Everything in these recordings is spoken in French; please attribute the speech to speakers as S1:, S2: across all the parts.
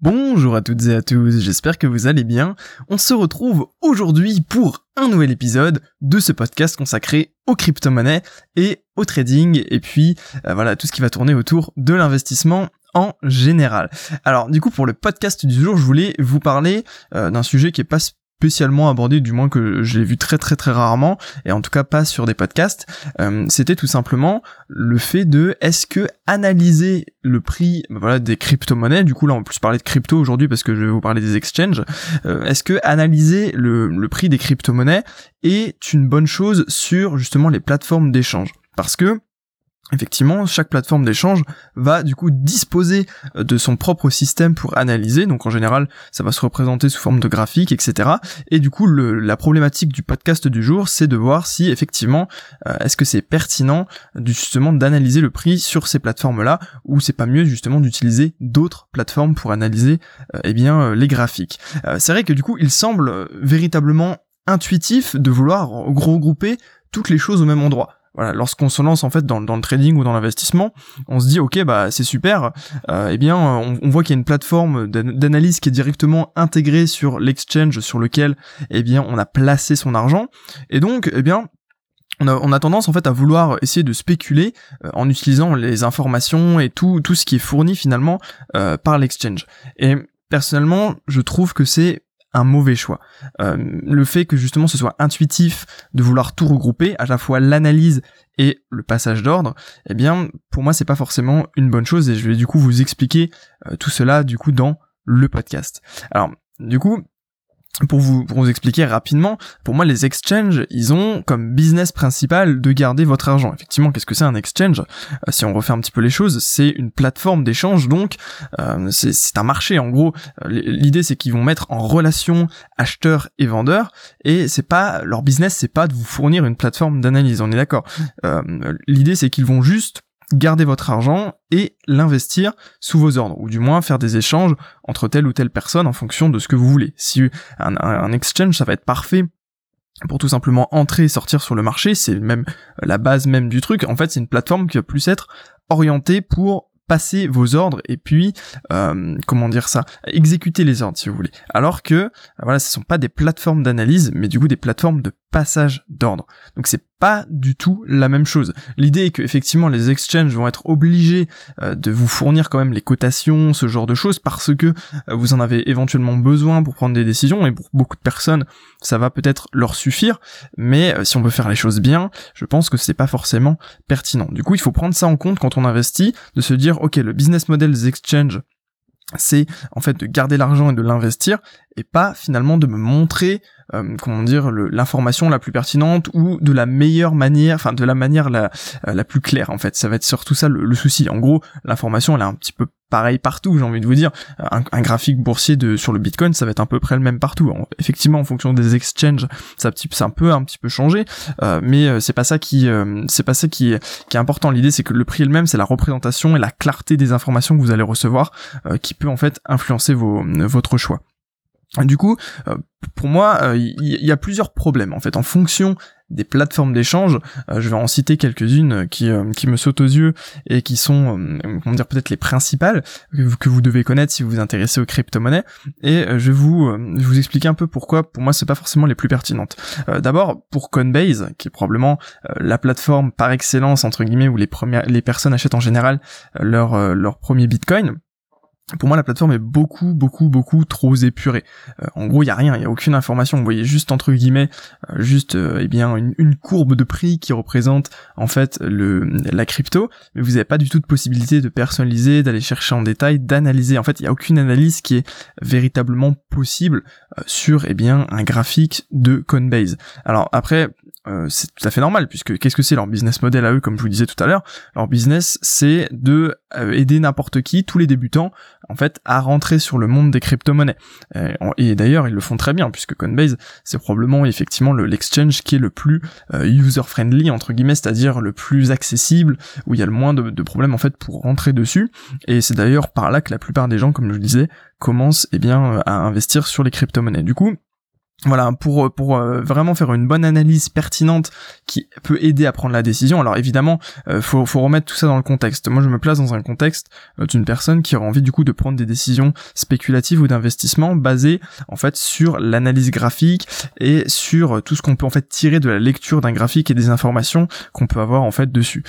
S1: Bonjour à toutes et à tous, j'espère que vous allez bien. On se retrouve aujourd'hui pour un nouvel épisode de ce podcast consacré aux crypto-monnaies et au trading et puis euh, voilà tout ce qui va tourner autour de l'investissement en général. Alors du coup pour le podcast du jour je voulais vous parler euh, d'un sujet qui est pas spécialement abordé, du moins que j'ai vu très très très rarement, et en tout cas pas sur des podcasts, euh, c'était tout simplement le fait de est-ce que analyser le prix bah voilà des crypto-monnaies, du coup là on va plus parler de crypto aujourd'hui parce que je vais vous parler des exchanges, euh, est-ce que analyser le, le prix des crypto-monnaies est une bonne chose sur justement les plateformes d'échange? Parce que Effectivement, chaque plateforme d'échange va du coup disposer euh, de son propre système pour analyser, donc en général ça va se représenter sous forme de graphique, etc. Et du coup la problématique du podcast du jour c'est de voir si effectivement euh, est-ce que c'est pertinent justement d'analyser le prix sur ces plateformes-là, ou c'est pas mieux justement d'utiliser d'autres plateformes pour analyser euh, eh bien les graphiques. c'est vrai que du coup il semble véritablement intuitif de vouloir regrouper toutes les choses au même endroit lorsqu'on se lance en fait dans, le trading ou dans l'investissement, on se dit ok bah c'est super, euh, eh bien on, voit qu'il y a une plateforme d'analyse qui est directement intégrée sur l'exchange sur lequel eh bien on a placé son argent, et donc eh bien on a, tendance en fait à vouloir essayer de spéculer euh, en utilisant les informations et tout tout ce qui est fourni finalement euh, par l'exchange. Et personnellement, je trouve que c'est mauvais choix. Euh, le fait que justement ce soit intuitif de vouloir tout regrouper, à la fois l'analyse et le passage d'ordre, eh bien pour moi c'est pas forcément une bonne chose et je vais du coup vous expliquer euh, tout cela du coup dans le podcast. Alors du coup pour vous, pour vous expliquer rapidement, pour moi les exchanges, ils ont comme business principal de garder votre argent. Effectivement, qu'est-ce que c'est un exchange? Euh, Si on refait un petit peu les choses, c'est une plateforme d'échange, donc euh, c'est un marché. En gros, euh, l'idée c'est qu'ils vont mettre en relation acheteurs et vendeurs, et c'est pas leur business, c'est pas de vous fournir une plateforme d'analyse. On est d'accord? l'idée c'est qu'ils vont juste garder votre argent et l'investir sous vos ordres, ou du moins faire des échanges entre telle ou telle personne en fonction de ce que vous voulez. Si un, exchange, ça va être parfait pour tout simplement entrer et sortir sur le marché, c'est même la base même du truc. En fait, c'est une plateforme qui va plus être orientée pour passer vos ordres et puis euh, comment dire ça exécuter les ordres si vous voulez alors que voilà ce sont pas des plateformes d'analyse mais du coup des plateformes de passage d'ordre. Donc c'est pas du tout la même chose. L'idée est que effectivement les exchanges vont être obligés euh, de vous fournir quand même les cotations, ce genre de choses parce que euh, vous en avez éventuellement besoin pour prendre des décisions et pour beaucoup de personnes ça va peut-être leur suffire, mais euh, si on veut faire les choses bien, je pense que c'est pas forcément pertinent. Du coup, il faut prendre ça en compte quand on investit, de se dire OK, le business model des exchanges c'est en fait de garder l'argent et de l'investir et pas finalement de me montrer euh, comment dire l'information la plus pertinente ou de la meilleure manière enfin de la manière la, euh, la plus claire en fait. Ça va être surtout ça le, souci. En gros l'information elle est un petit peu pareil partout j'ai envie de vous dire. Un, graphique boursier de sur le bitcoin ça va être à peu près le même partout. Effectivement en fonction des exchanges ça c'est un peu un petit peu changé euh, mais c'est pas ça qui c'est pas ça qui est, qui est important. L'idée c'est que le prix est le même c'est la représentation et la clarté des informations que vous allez recevoir qui peut en fait influencer vos votre choix du coup, euh, pour moi, euh, il y, a plusieurs problèmes en fait en fonction des plateformes d'échange. Euh, je vais en citer quelques-unes qui, qui me sautent aux yeux et qui sont, comment dire, peut-être les principales que vous devez connaître si vous vous intéressez aux crypto-monnaies. Et je vais vous, je vous expliquer un peu pourquoi. Pour moi, c'est pas forcément les plus pertinentes. D'abord, pour Coinbase, qui est probablement la plateforme par excellence entre guillemets où les premières, les personnes achètent en général leur leur premier Bitcoin pour moi la plateforme est beaucoup beaucoup beaucoup trop épurée. Euh, en gros il y a rien, il y a aucune information. Vous voyez juste entre guillemets euh, juste euh, eh bien une, courbe de prix qui représente en fait le la crypto, mais vous n'avez pas du tout de possibilité de personnaliser, d'aller chercher en détail, d'analyser. En fait il y a aucune analyse qui est véritablement possible sur eh bien un graphique de Coinbase. Alors après c'est tout à fait normal puisque qu'est-ce que c'est leur business model à eux comme je vous disais tout à l'heure? Leur business c'est de aider n'importe qui, tous les débutants en fait à rentrer sur le monde des crypto-monnaies. Euh, et, d'ailleurs ils le font très bien puisque Coinbase c'est probablement effectivement l'exchange qui est le plus euh, user-friendly entre guillemets, c'est-à-dire le plus accessible où il y a le moins de, problèmes en fait pour rentrer dessus. Et c'est d'ailleurs par là que la plupart des gens, comme je le disais, commencent eh bien à investir sur les crypto-monnaies. Du coup voilà pour pour euh, vraiment faire une bonne analyse pertinente qui peut aider à prendre la décision alors évidemment euh, faut faut remettre tout ça dans le contexte. Moi je me place dans un contexte euh, d'une personne qui aurait envie du coup de prendre des décisions spéculatives ou d'investissement basées en fait sur l'analyse graphique et sur tout ce qu'on peut en fait tirer de la lecture d'un graphique et des informations qu'on peut avoir en fait dessus.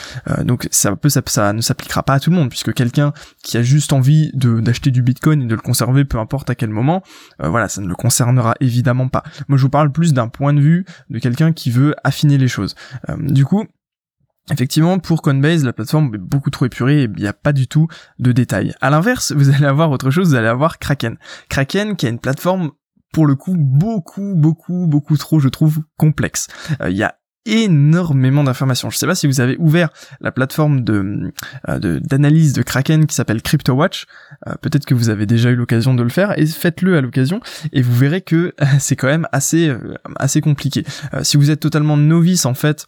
S1: Donc ça peut ça, ça ne s'appliquera pas à tout le monde puisque quelqu'un qui a juste envie d'acheter du bitcoin et de le conserver peu importe à quel moment voilà ça ne le concernera évidemment pas moi, je vous parle plus d'un point de vue de quelqu'un qui veut affiner les choses. Euh, du coup, Effectivement, pour Coinbase, la plateforme est beaucoup trop épurée et il n'y a pas du tout de détails. À l'inverse, vous allez avoir autre chose, vous allez avoir Kraken. Kraken qui a une plateforme pour le coup beaucoup beaucoup beaucoup trop je trouve complexe. Euh, il y a énormément d'informations. Je sais pas si vous avez ouvert la plateforme de euh, d'analyse de, Kraken qui s'appelle CryptoWatch. Euh, peut-être que vous avez déjà eu l'occasion de le faire et faites-le à l'occasion et vous verrez que c'est quand même assez assez compliqué. si vous êtes totalement novice en fait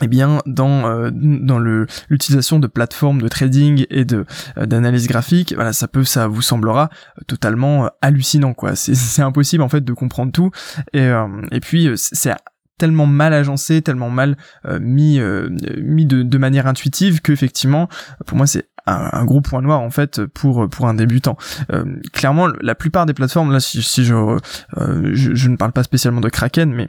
S1: eh bien dans dans le l'utilisation de plateformes de trading et de d'analyse graphique voilà ça peut ça vous semblera totalement hallucinant quoi c'est impossible en fait de comprendre tout et et puis c'est tellement mal agencé, tellement mal euh, mis euh, mis de, manière intuitive que effectivement pour moi c'est un, gros point noir en fait pour pour un débutant. Euh, clairement la plupart des plateformes là si, je, je ne parle pas spécialement de Kraken mais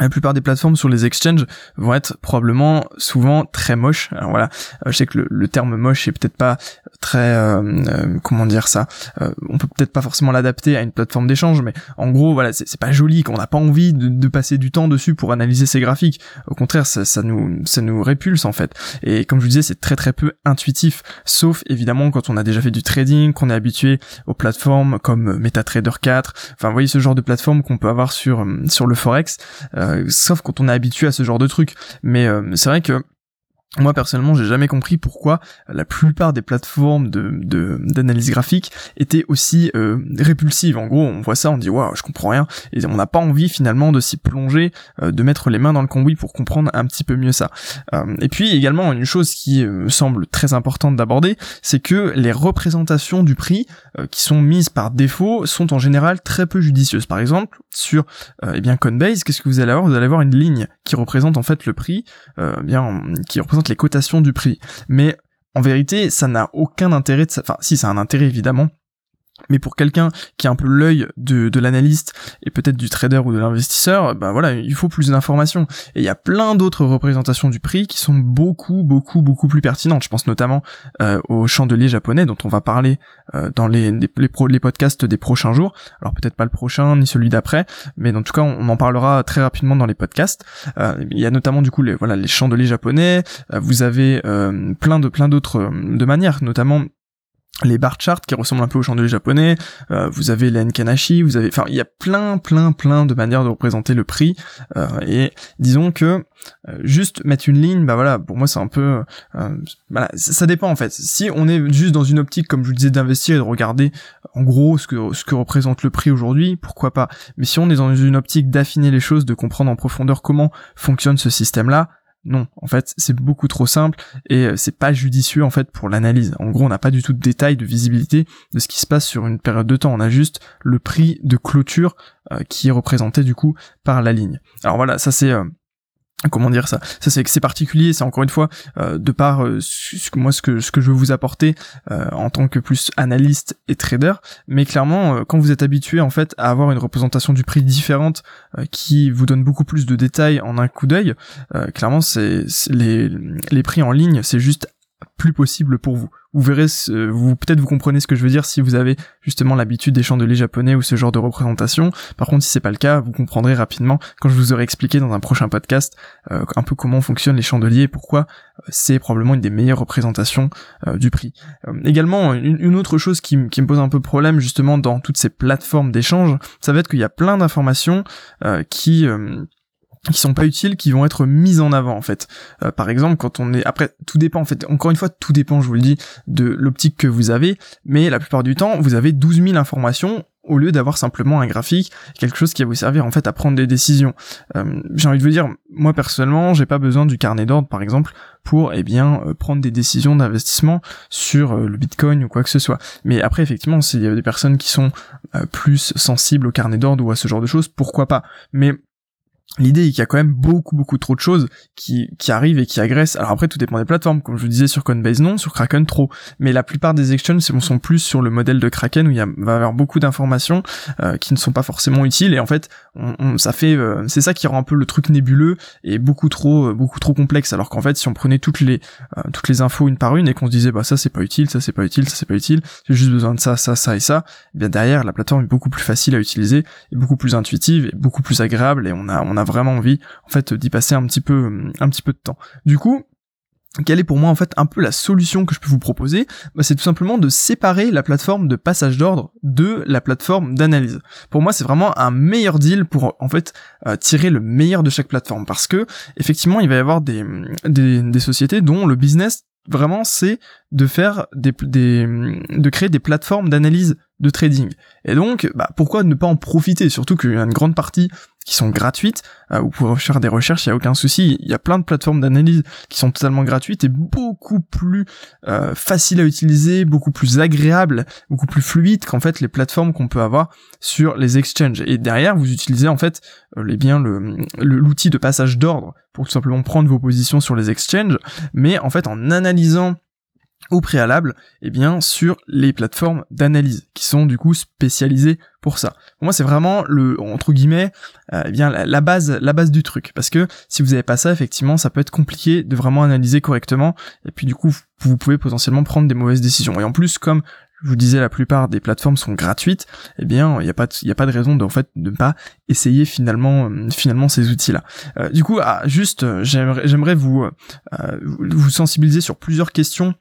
S1: la plupart des plateformes sur les exchanges vont être probablement souvent très moches. Voilà, je sais que le, terme moche est peut-être pas très euh, euh, comment dire ça euh, on peut peut-être pas forcément l'adapter à une plateforme d'échange mais en gros voilà c'est pas joli qu'on n'a pas envie de, passer du temps dessus pour analyser ces graphiques. Au contraire ça, ça, nous ça nous répulse en fait. Et comme je vous disais c'est très très peu intuitif sauf évidemment quand on a déjà fait du trading qu'on est habitué aux plateformes comme MetaTrader 4 enfin vous voyez ce genre de plateforme qu'on peut avoir sur sur le forex sauf quand on est habitué à ce genre de trucs mais c'est vrai que moi personnellement, j'ai jamais compris pourquoi la plupart des plateformes de d'analyse graphique étaient aussi euh, répulsives. En gros, on voit ça, on dit waouh, je comprends rien, et on n'a pas envie finalement de s'y plonger, euh, de mettre les mains dans le cambouis pour comprendre un petit peu mieux ça. Euh, et puis également une chose qui me semble très importante d'aborder, c'est que les représentations du prix qui sont mises par défaut sont en général très peu judicieuses. Par exemple, sur eh bien Coinbase, qu'est-ce que vous allez avoir? Vous allez avoir une ligne qui représente en fait le prix, eh bien qui représente les cotations du prix. Mais en vérité, ça n'a aucun intérêt de Enfin, si, ça a un intérêt évidemment, mais pour quelqu'un qui a un peu l'œil de, de l'analyste et peut-être du trader ou de l'investisseur, ben voilà, il faut plus d'informations. Et il y a plein d'autres représentations du prix qui sont beaucoup, beaucoup, beaucoup plus pertinentes. Je pense notamment euh, au chandelier japonais dont on va parler euh, dans les, les, les, podcasts des prochains jours. Alors peut-être pas le prochain ni celui d'après, mais en tout cas on, en parlera très rapidement dans les podcasts. Euh, il y a notamment du coup les, voilà, les chandeliers japonais. Euh, vous avez euh, plein de plein d'autres de manières, notamment les bar charts qui ressemblent un peu au chandelier japonais, euh, vous avez les Nkanashi, vous avez, enfin, il y a plein, plein, plein de manières de représenter le prix, euh, et disons que euh, juste mettre une ligne, bah voilà, pour moi c'est un peu, voilà, ça, dépend en fait. Si on est juste dans une optique, comme je vous disais, d'investir et de regarder en gros ce que ce que représente le prix aujourd'hui, pourquoi pas. Mais si on est dans une optique d'affiner les choses, de comprendre en profondeur comment fonctionne ce système-là, non, en fait, c'est beaucoup trop simple et euh, c'est pas judicieux en fait pour l'analyse. En gros, on n'a pas du tout de détails, de visibilité de ce qui se passe sur une période de temps. On a juste le prix de clôture euh, qui est représenté du coup par la ligne. Alors voilà, ça c'est euh, comment dire ça? Ça c'est que c'est particulier c'est encore une fois euh, de par euh, ce que moi ce que ce que je veux vous apporter euh, en tant que plus analyste et trader. Mais clairement quand vous êtes habitué en fait à avoir une représentation du prix différente qui vous donne beaucoup plus de détails en un coup d'œil clairement c'est les les prix en ligne c'est juste plus possible pour vous. Vous verrez, vous peut-être vous comprenez ce que je veux dire si vous avez justement l'habitude des chandeliers japonais ou ce genre de représentation. Par contre, si c'est pas le cas, vous comprendrez rapidement quand je vous aurai expliqué dans un prochain podcast euh, un peu comment fonctionnent les chandeliers et pourquoi euh, c'est probablement une des meilleures représentations euh, du prix. également, une, autre chose qui, qui, me pose un peu problème justement dans toutes ces plateformes d'échange, ça va être qu'il y a plein d'informations qui qui sont pas utiles, qui vont être mises en avant en fait. Euh, par exemple, quand on est après, tout dépend en fait. Encore une fois, tout dépend, je vous le dis, de l'optique que vous avez. Mais la plupart du temps, vous avez 12 000 informations au lieu d'avoir simplement un graphique, quelque chose qui va vous servir en fait à prendre des décisions. Euh, j'ai envie de vous dire, moi personnellement, j'ai pas besoin du carnet d'ordre par exemple pour eh bien euh, prendre des décisions d'investissement sur le Bitcoin ou quoi que ce soit. Mais après effectivement, s'il y a des personnes qui sont plus sensibles au carnet d'ordre ou à ce genre de choses, pourquoi pas? Mais L'idée est qu'il y a quand même beaucoup beaucoup trop de choses qui, qui arrivent et qui agressent. Alors après tout dépend des plateformes, comme je vous disais sur Coinbase non, sur Kraken trop. Mais la plupart des exchanges sont plus sur le modèle de Kraken où il y a, va y avoir beaucoup d'informations euh, qui ne sont pas forcément utiles et en fait on, ça fait euh, c'est ça qui rend un peu le truc nébuleux et beaucoup trop euh, beaucoup trop complexe. Alors qu'en fait si on prenait toutes les toutes les infos une par une et qu'on se disait bah ça c'est pas utile, ça c'est pas utile, ça c'est pas utile, j'ai juste besoin de ça, ça, ça et ça, et eh bien derrière la plateforme est beaucoup plus facile à utiliser, et beaucoup plus intuitive et beaucoup plus agréable et on a on a vraiment envie en fait d'y passer un petit peu un petit peu de temps. Du coup, quelle est pour moi en fait un peu la solution que je peux vous proposer? Bah, C'est tout simplement de séparer la plateforme de passage d'ordre de la plateforme d'analyse. Pour moi, c'est vraiment un meilleur deal pour en fait euh, tirer le meilleur de chaque plateforme parce que effectivement, il va y avoir des, des, des sociétés dont le business vraiment c'est de faire des, des de créer des plateformes d'analyse de trading. Et donc, bah, pourquoi ne pas en profiter? Surtout qu'il y a une grande partie qui sont gratuites. Euh, vous pouvez faire des recherches, il y a aucun souci. Il y a plein de plateformes d'analyse qui sont totalement gratuites et beaucoup plus euh, faciles à utiliser, beaucoup plus agréables, beaucoup plus fluides qu'en fait les plateformes qu'on peut avoir sur les exchanges. Et derrière, vous utilisez en fait euh, les biens le l'outil de passage d'ordre pour tout simplement prendre vos positions sur les exchanges, mais en fait en analysant au préalable, eh bien, sur les plateformes d'analyse, qui sont du coup spécialisées pour ça. Pour moi, c'est vraiment le, entre guillemets, euh, eh bien, la, base, la base du truc. Parce que si vous n'avez pas ça, effectivement, ça peut être compliqué de vraiment analyser correctement, et puis du coup, vous pouvez potentiellement prendre des mauvaises décisions. Et en plus, comme je vous disais, la plupart des plateformes sont gratuites, eh bien, il n'y a pas y a pas de raison de, en fait, de ne pas essayer finalement, euh, finalement ces outils-là. Euh, du coup, ah, juste, j'aimerais, j'aimerais vous, vous sensibiliser sur plusieurs questions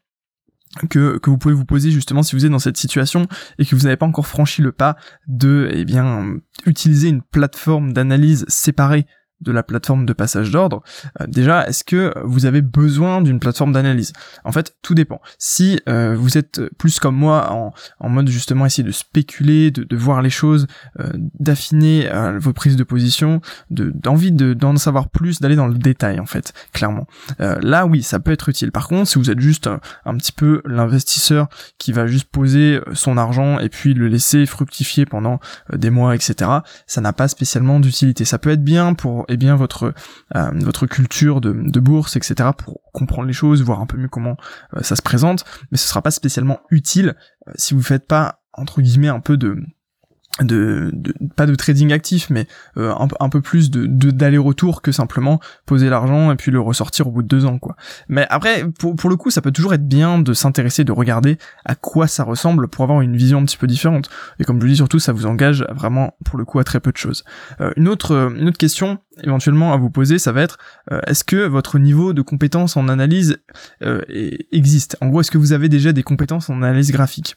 S1: que, vous pouvez vous poser justement si vous êtes dans cette situation et que vous n'avez pas encore franchi le pas de eh bien utiliser une plateforme d'analyse séparée de la plateforme de passage d'ordre, euh, déjà, est-ce que vous avez besoin d'une plateforme d'analyse? En fait, tout dépend. Si euh, vous êtes plus comme moi en, en mode justement essayer de spéculer, de, de voir les choses, euh, d'affiner vos prises de position, d'envie de, d'en savoir plus, d'aller dans le détail en fait, clairement. là, oui, ça peut être utile. Par contre, si vous êtes juste un, petit peu l'investisseur qui va juste poser son argent et puis le laisser fructifier pendant des mois, etc., ça n'a pas spécialement d'utilité. Ça peut être bien pour et bien votre euh, votre culture de, de, bourse, etc. pour comprendre les choses, voir un peu mieux comment euh, ça se présente, mais ce sera pas spécialement utile euh, si vous faites pas entre guillemets un peu de de, pas de trading actif mais euh, un, peu plus de d'aller-retour que simplement poser l'argent et puis le ressortir au bout de deux ans quoi. Mais après pour, pour le coup ça peut toujours être bien de s'intéresser de regarder à quoi ça ressemble pour avoir une vision un petit peu différente. Et comme je vous dis surtout ça vous engage vraiment pour le coup à très peu de choses. Euh, une autre une autre question éventuellement à vous poser ça va être euh, est-ce que votre niveau de compétence en analyse existe? En gros est-ce que vous avez déjà des compétences en analyse graphique?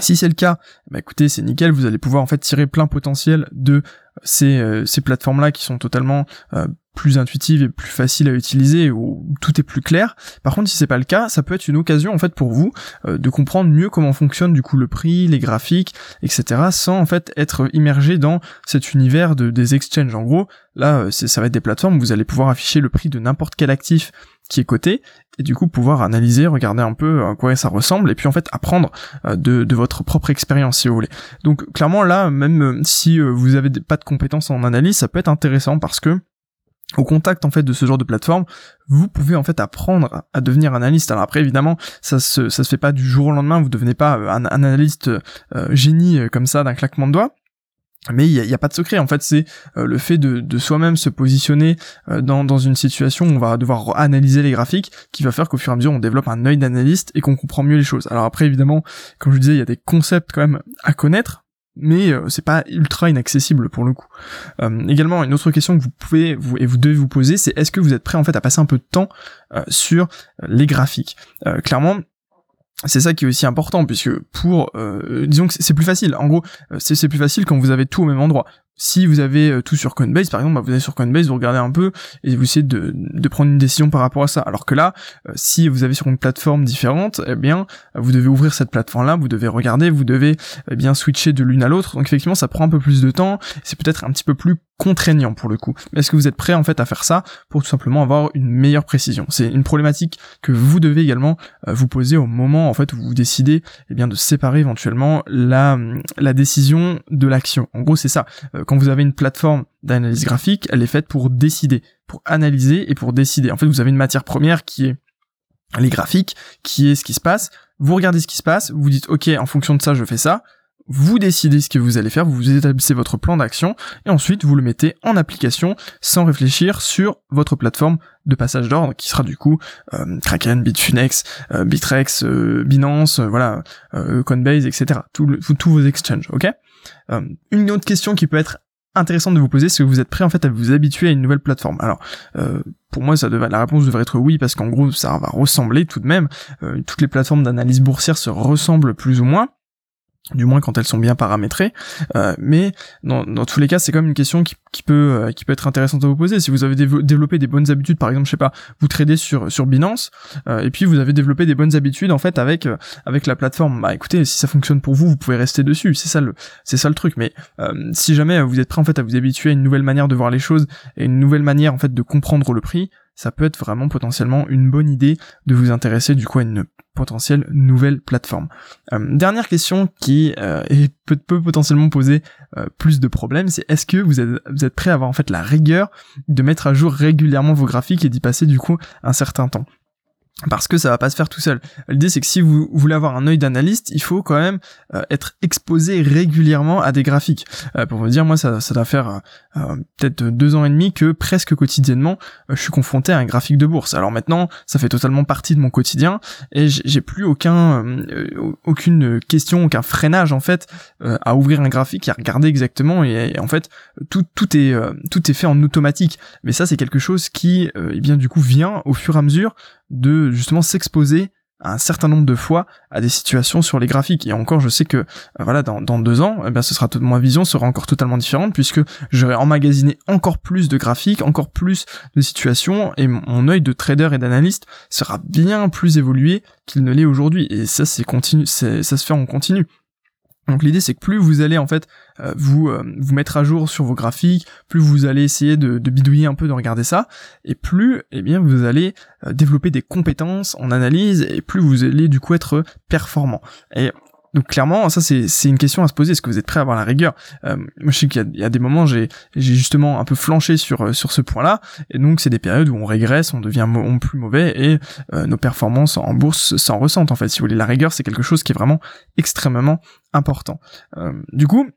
S1: Si c'est le cas, bah écoutez, c'est nickel, vous allez pouvoir en fait tirer plein potentiel de ces, euh, ces plateformes-là qui sont totalement euh, plus intuitives et plus faciles à utiliser, où tout est plus clair. Par contre, si c'est pas le cas, ça peut être une occasion en fait pour vous euh, de comprendre mieux comment fonctionne du coup le prix, les graphiques, etc. sans en fait être immergé dans cet univers de, des exchanges. En gros, là, ça va être des plateformes où vous allez pouvoir afficher le prix de n'importe quel actif qui est coté et du coup pouvoir analyser, regarder un peu à quoi ça ressemble et puis en fait apprendre euh, de, de votre propre expérience si vous voulez. Donc clairement là, même euh, si euh, vous avez pas de compétences en analyse, ça peut être intéressant parce que au contact en fait de ce genre de plateforme, vous pouvez en fait apprendre à devenir analyste. Alors après évidemment, ça se ça se fait pas du jour au lendemain, vous devenez pas un, analyste génie comme ça d'un claquement de doigts, mais il n'y a, pas de secret, en fait, c'est euh, le fait de, de soi-même se positionner euh, dans, dans une situation où on va devoir analyser les graphiques qui va faire qu'au fur et à mesure on développe un œil d'analyste et qu'on comprend mieux les choses. Alors après, évidemment, comme je disais, il y a des concepts quand même à connaître, mais euh, c'est pas ultra inaccessible pour le coup. également, une autre question que vous pouvez et vous devez vous poser, c'est est-ce que vous êtes prêt en fait à passer un peu de temps sur les graphiques? Clairement, c'est ça qui est aussi important puisque pour euh, disons que c'est plus facile. En gros euh, c'est plus facile quand vous avez tout au même endroit si vous avez euh, tout sur Coinbase, par exemple, bah, vous allez sur Coinbase, vous regardez un peu et vous essayez de, de prendre une décision par rapport à ça. Alors que là, euh, si vous avez sur une plateforme différente, eh bien, vous devez ouvrir cette plateforme-là, vous devez regarder, vous devez eh bien switcher de l'une à l'autre. Donc effectivement, ça prend un peu plus de temps. C'est peut-être un petit peu plus contraignant pour le coup. Est-ce que vous êtes prêt en fait à faire ça pour tout simplement avoir une meilleure précision? C'est une problématique que vous devez également euh, vous poser au moment en fait où vous décidez eh bien de séparer éventuellement la la décision de l'action. En gros, c'est ça quand vous avez une plateforme d'analyse graphique, elle est faite pour décider, pour analyser et pour décider. En fait, vous avez une matière première qui est les graphiques, qui est ce qui se passe. Vous regardez ce qui se passe, vous dites OK, en fonction de ça, je fais ça. Vous décidez ce que vous allez faire, vous établissez votre plan d'action et ensuite vous le mettez en application sans réfléchir sur votre plateforme de passage d'ordre qui sera du coup euh, Kraken, Bitfinex, euh, Bitrex, euh, Binance, voilà, Coinbase, etc. Tous vos exchanges, ok? Euh, une autre question qui peut être intéressante de vous poser, c'est que vous êtes prêt en fait à vous habituer à une nouvelle plateforme. Alors, euh, pour moi, la réponse devrait être oui, parce qu'en gros, ça va ressembler tout de même. Euh, toutes les plateformes d'analyse boursière se ressemblent plus ou moins du moins quand elles sont bien paramétrées. Euh, mais dans, dans, tous les cas, c'est quand même une question qui, qui peut euh, qui peut être intéressante à vous poser. Si vous avez développé des bonnes habitudes, par exemple, je sais pas, vous tradez sur sur Binance, euh, et puis vous avez développé des bonnes habitudes en fait avec avec la plateforme. Bah écoutez, si ça fonctionne pour vous, vous pouvez rester dessus. C'est ça le c'est ça le truc. Mais si jamais vous êtes prêt en fait à vous habituer à une nouvelle manière de voir les choses et une nouvelle manière en fait de comprendre le prix, ça peut être vraiment potentiellement une bonne idée de vous intéresser du coup à une potentielle nouvelle plateforme. Euh, dernière question qui euh, peut, potentiellement poser euh, plus de problèmes, c'est est-ce que vous êtes, vous êtes prêt à avoir en fait la rigueur de mettre à jour régulièrement vos graphiques et d'y passer du coup un certain temps? Parce que ça va pas se faire tout seul. L'idée c'est que si vous voulez avoir un œil d'analyste, il faut quand même euh, être exposé régulièrement à des graphiques. Euh, pour vous dire, moi ça, doit faire euh, peut-être deux ans et demi que presque quotidiennement je suis confronté à un graphique de bourse. Alors maintenant, ça fait totalement partie de mon quotidien et j'ai plus aucun aucune question, aucun freinage en fait à ouvrir un graphique et à regarder exactement et, en fait tout tout est tout est fait en automatique. Mais ça c'est quelque chose qui eh bien du coup vient au fur et à mesure de justement s'exposer un certain nombre de fois à des situations sur les graphiques. Et encore je sais que euh, voilà dans, deux ans eh bien ce sera ma vision sera encore totalement différente puisque j'aurai emmagasiné encore plus de graphiques encore plus de situations et mon œil de trader et d'analyste sera bien plus évolué qu'il ne l'est aujourd'hui. Et ça c'est continu ça se fait en continu donc l'idée c'est que plus vous allez en fait euh, vous euh, vous mettre à jour sur vos graphiques, plus vous allez essayer de, bidouiller un peu, de regarder ça, et plus eh bien vous allez euh, développer des compétences en analyse et plus vous allez du coup être performant. Et donc clairement, ça c'est une question à se poser. Est-ce que vous êtes prêt à avoir la rigueur? Euh, Moi, je sais qu'il y, a des moments, j'ai j'ai justement un peu flanché sur euh, sur ce point-là, et donc c'est des périodes où on régresse, on devient plus mauvais, et euh, nos performances en bourse s'en ressentent. En fait, si vous voulez, la rigueur, c'est quelque chose qui est vraiment extrêmement important. du coup,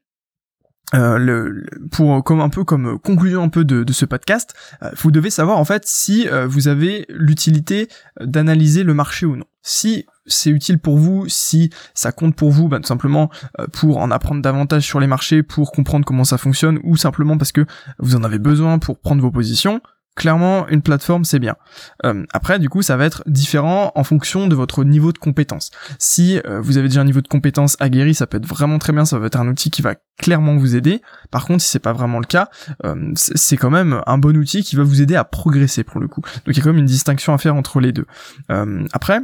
S1: euh, le, pour comme un peu comme conclusion un peu de, de ce podcast, vous devez savoir en fait si vous avez l'utilité d'analyser le marché ou non. Si c'est utile pour vous, si ça compte pour vous, bah, tout simplement euh, pour en apprendre davantage sur les marchés, pour comprendre comment ça fonctionne, ou simplement parce que vous en avez besoin pour prendre vos positions, clairement une plateforme c'est bien. Euh, après du coup ça va être différent en fonction de votre niveau de compétence. Si euh, vous avez déjà un niveau de compétence aguerri, ça peut être vraiment très bien, ça va être un outil qui va clairement vous aider. Par contre si c'est pas vraiment le cas, c'est quand même un bon outil qui va vous aider à progresser pour le coup. Donc il y a quand même une distinction à faire entre les deux. après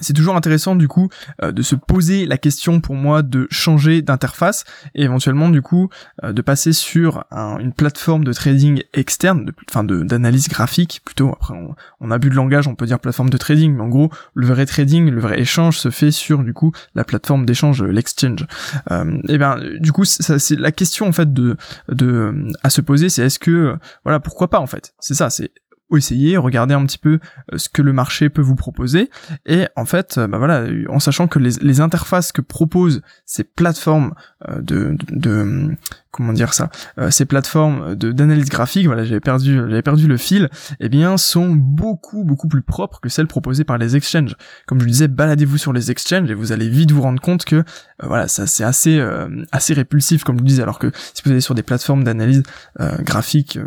S1: c'est toujours intéressant du coup euh, de se poser la question pour moi de changer d'interface et éventuellement du coup euh, de passer sur une plateforme de trading externe, enfin d'analyse graphique plutôt. Après on, on, a bu de langage, on peut dire plateforme de trading, mais en gros le vrai trading, le vrai échange se fait sur du coup la plateforme d'échange, l'exchange. Euh, et bien du coup c'est la question en fait de à se poser, c'est est-ce que voilà pourquoi pas en fait? C'est ça, c'est essayer, regarder un petit peu euh, ce que le marché peut vous proposer, et en fait, euh, bah voilà, en sachant que les, interfaces que proposent ces plateformes euh, de, de, comment dire ça, ces plateformes de d'analyse graphique, voilà, j'avais perdu, j'avais perdu le fil, eh bien, sont beaucoup beaucoup plus propres que celles proposées par les exchanges. Comme je vous disais, baladez-vous sur les exchanges et vous allez vite vous rendre compte que voilà, ça c'est assez assez répulsif, comme je vous disais, alors que si vous allez sur des plateformes d'analyse graphique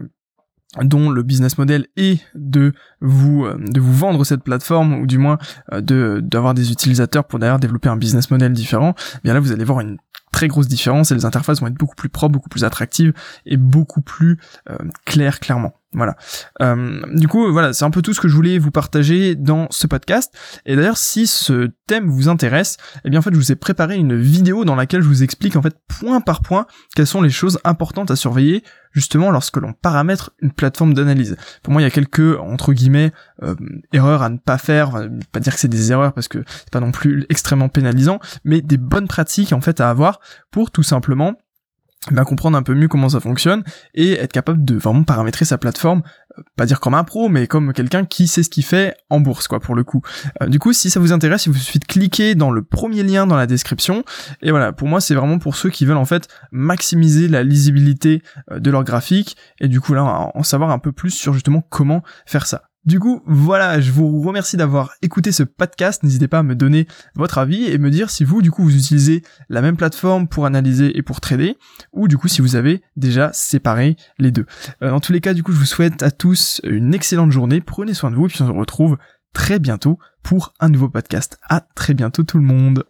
S1: dont le business model est de vous euh, de vous vendre cette plateforme ou du moins euh, de d'avoir des utilisateurs pour d'ailleurs développer un business model différent, eh bien là vous allez voir une très grosse différence et les interfaces vont être beaucoup plus propres, beaucoup plus attractives et beaucoup plus euh, claires clairement. Voilà. Euh, du coup, voilà, c'est un peu tout ce que je voulais vous partager dans ce podcast. Et d'ailleurs, si ce thème vous intéresse, eh bien en fait, je vous ai préparé une vidéo dans laquelle je vous explique en fait point par point quelles sont les choses importantes à surveiller justement lorsque l'on paramètre une plateforme d'analyse. Pour moi, il y a quelques entre guillemets euh, erreurs à ne pas faire, pas dire que c'est des erreurs parce que c'est pas non plus extrêmement pénalisant, mais des bonnes pratiques en fait à avoir pour tout simplement bah, comprendre un peu mieux comment ça fonctionne et être capable de vraiment paramétrer sa plateforme, euh, pas dire comme un pro, mais comme quelqu'un qui sait ce qu'il fait en bourse, quoi, pour le coup. Euh, du coup, si ça vous intéresse, il vous suffit de cliquer dans le premier lien dans la description. Et voilà, pour moi, c'est vraiment pour ceux qui veulent en fait maximiser la lisibilité euh, de leur graphique et du coup là, en savoir un peu plus sur justement comment faire ça. Du coup, voilà, je vous remercie d'avoir écouté ce podcast. N'hésitez pas à me donner votre avis et me dire si vous, du coup, vous utilisez la même plateforme pour analyser et pour trader, ou du coup, si vous avez déjà séparé les deux. Euh, dans tous les cas, du coup, je vous souhaite à tous une excellente journée. Prenez soin de vous et puis on se retrouve très bientôt pour un nouveau podcast. À très bientôt tout le monde.